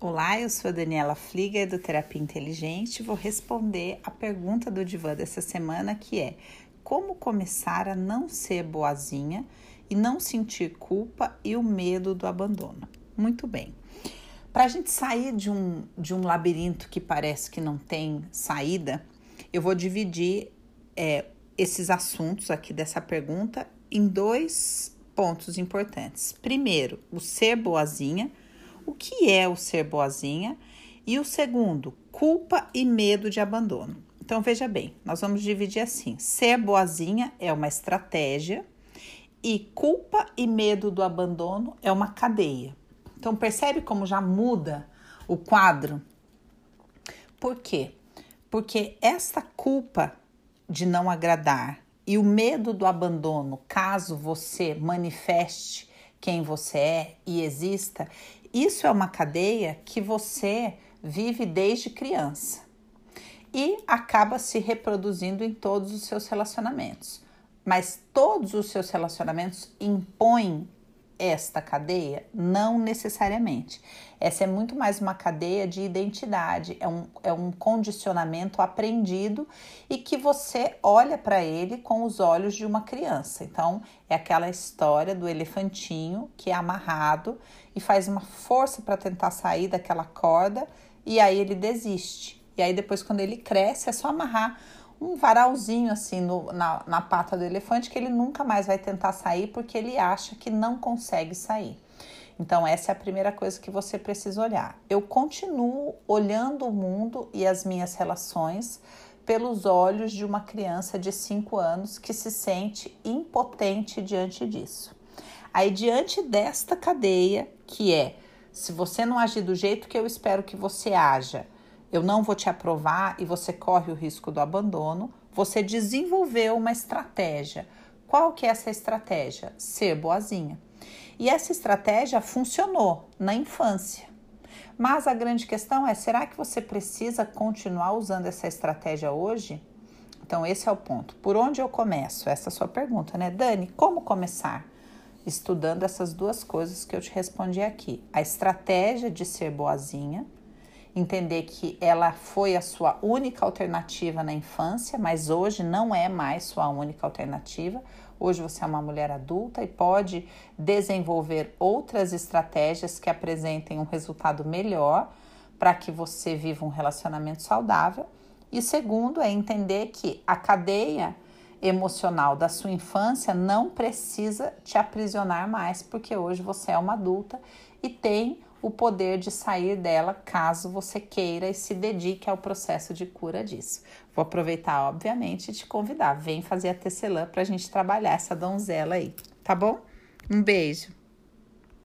Olá, eu sou a Daniela Fliger do Terapia Inteligente. Vou responder a pergunta do divã dessa semana que é: como começar a não ser boazinha e não sentir culpa e o medo do abandono? Muito bem. Para a gente sair de um, de um labirinto que parece que não tem saída, eu vou dividir é, esses assuntos aqui dessa pergunta em dois pontos importantes. Primeiro, o ser boazinha o que é o ser boazinha e o segundo, culpa e medo de abandono. Então veja bem, nós vamos dividir assim: ser boazinha é uma estratégia e culpa e medo do abandono é uma cadeia. Então percebe como já muda o quadro? Por quê? Porque esta culpa de não agradar e o medo do abandono, caso você manifeste quem você é e exista, isso é uma cadeia que você vive desde criança e acaba se reproduzindo em todos os seus relacionamentos. Mas todos os seus relacionamentos impõem esta cadeia? Não necessariamente. Essa é muito mais uma cadeia de identidade, é um, é um condicionamento aprendido e que você olha para ele com os olhos de uma criança. Então, é aquela história do elefantinho que é amarrado e faz uma força para tentar sair daquela corda e aí ele desiste. E aí, depois, quando ele cresce, é só amarrar um varalzinho assim no, na, na pata do elefante que ele nunca mais vai tentar sair porque ele acha que não consegue sair. Então, essa é a primeira coisa que você precisa olhar. Eu continuo olhando o mundo e as minhas relações pelos olhos de uma criança de 5 anos que se sente impotente diante disso. Aí, diante desta cadeia, que é se você não agir do jeito que eu espero que você haja, eu não vou te aprovar e você corre o risco do abandono, você desenvolveu uma estratégia. Qual que é essa estratégia? Ser boazinha. E essa estratégia funcionou na infância. Mas a grande questão é: será que você precisa continuar usando essa estratégia hoje? Então, esse é o ponto. Por onde eu começo? Essa é a sua pergunta, né, Dani? Como começar? Estudando essas duas coisas que eu te respondi aqui: a estratégia de ser boazinha entender que ela foi a sua única alternativa na infância, mas hoje não é mais sua única alternativa. Hoje você é uma mulher adulta e pode desenvolver outras estratégias que apresentem um resultado melhor para que você viva um relacionamento saudável. E segundo é entender que a cadeia emocional da sua infância não precisa te aprisionar mais, porque hoje você é uma adulta e tem o poder de sair dela caso você queira e se dedique ao processo de cura disso. Vou aproveitar, obviamente, e te convidar. Vem fazer a tecelã para a gente trabalhar essa donzela aí, tá bom? Um beijo.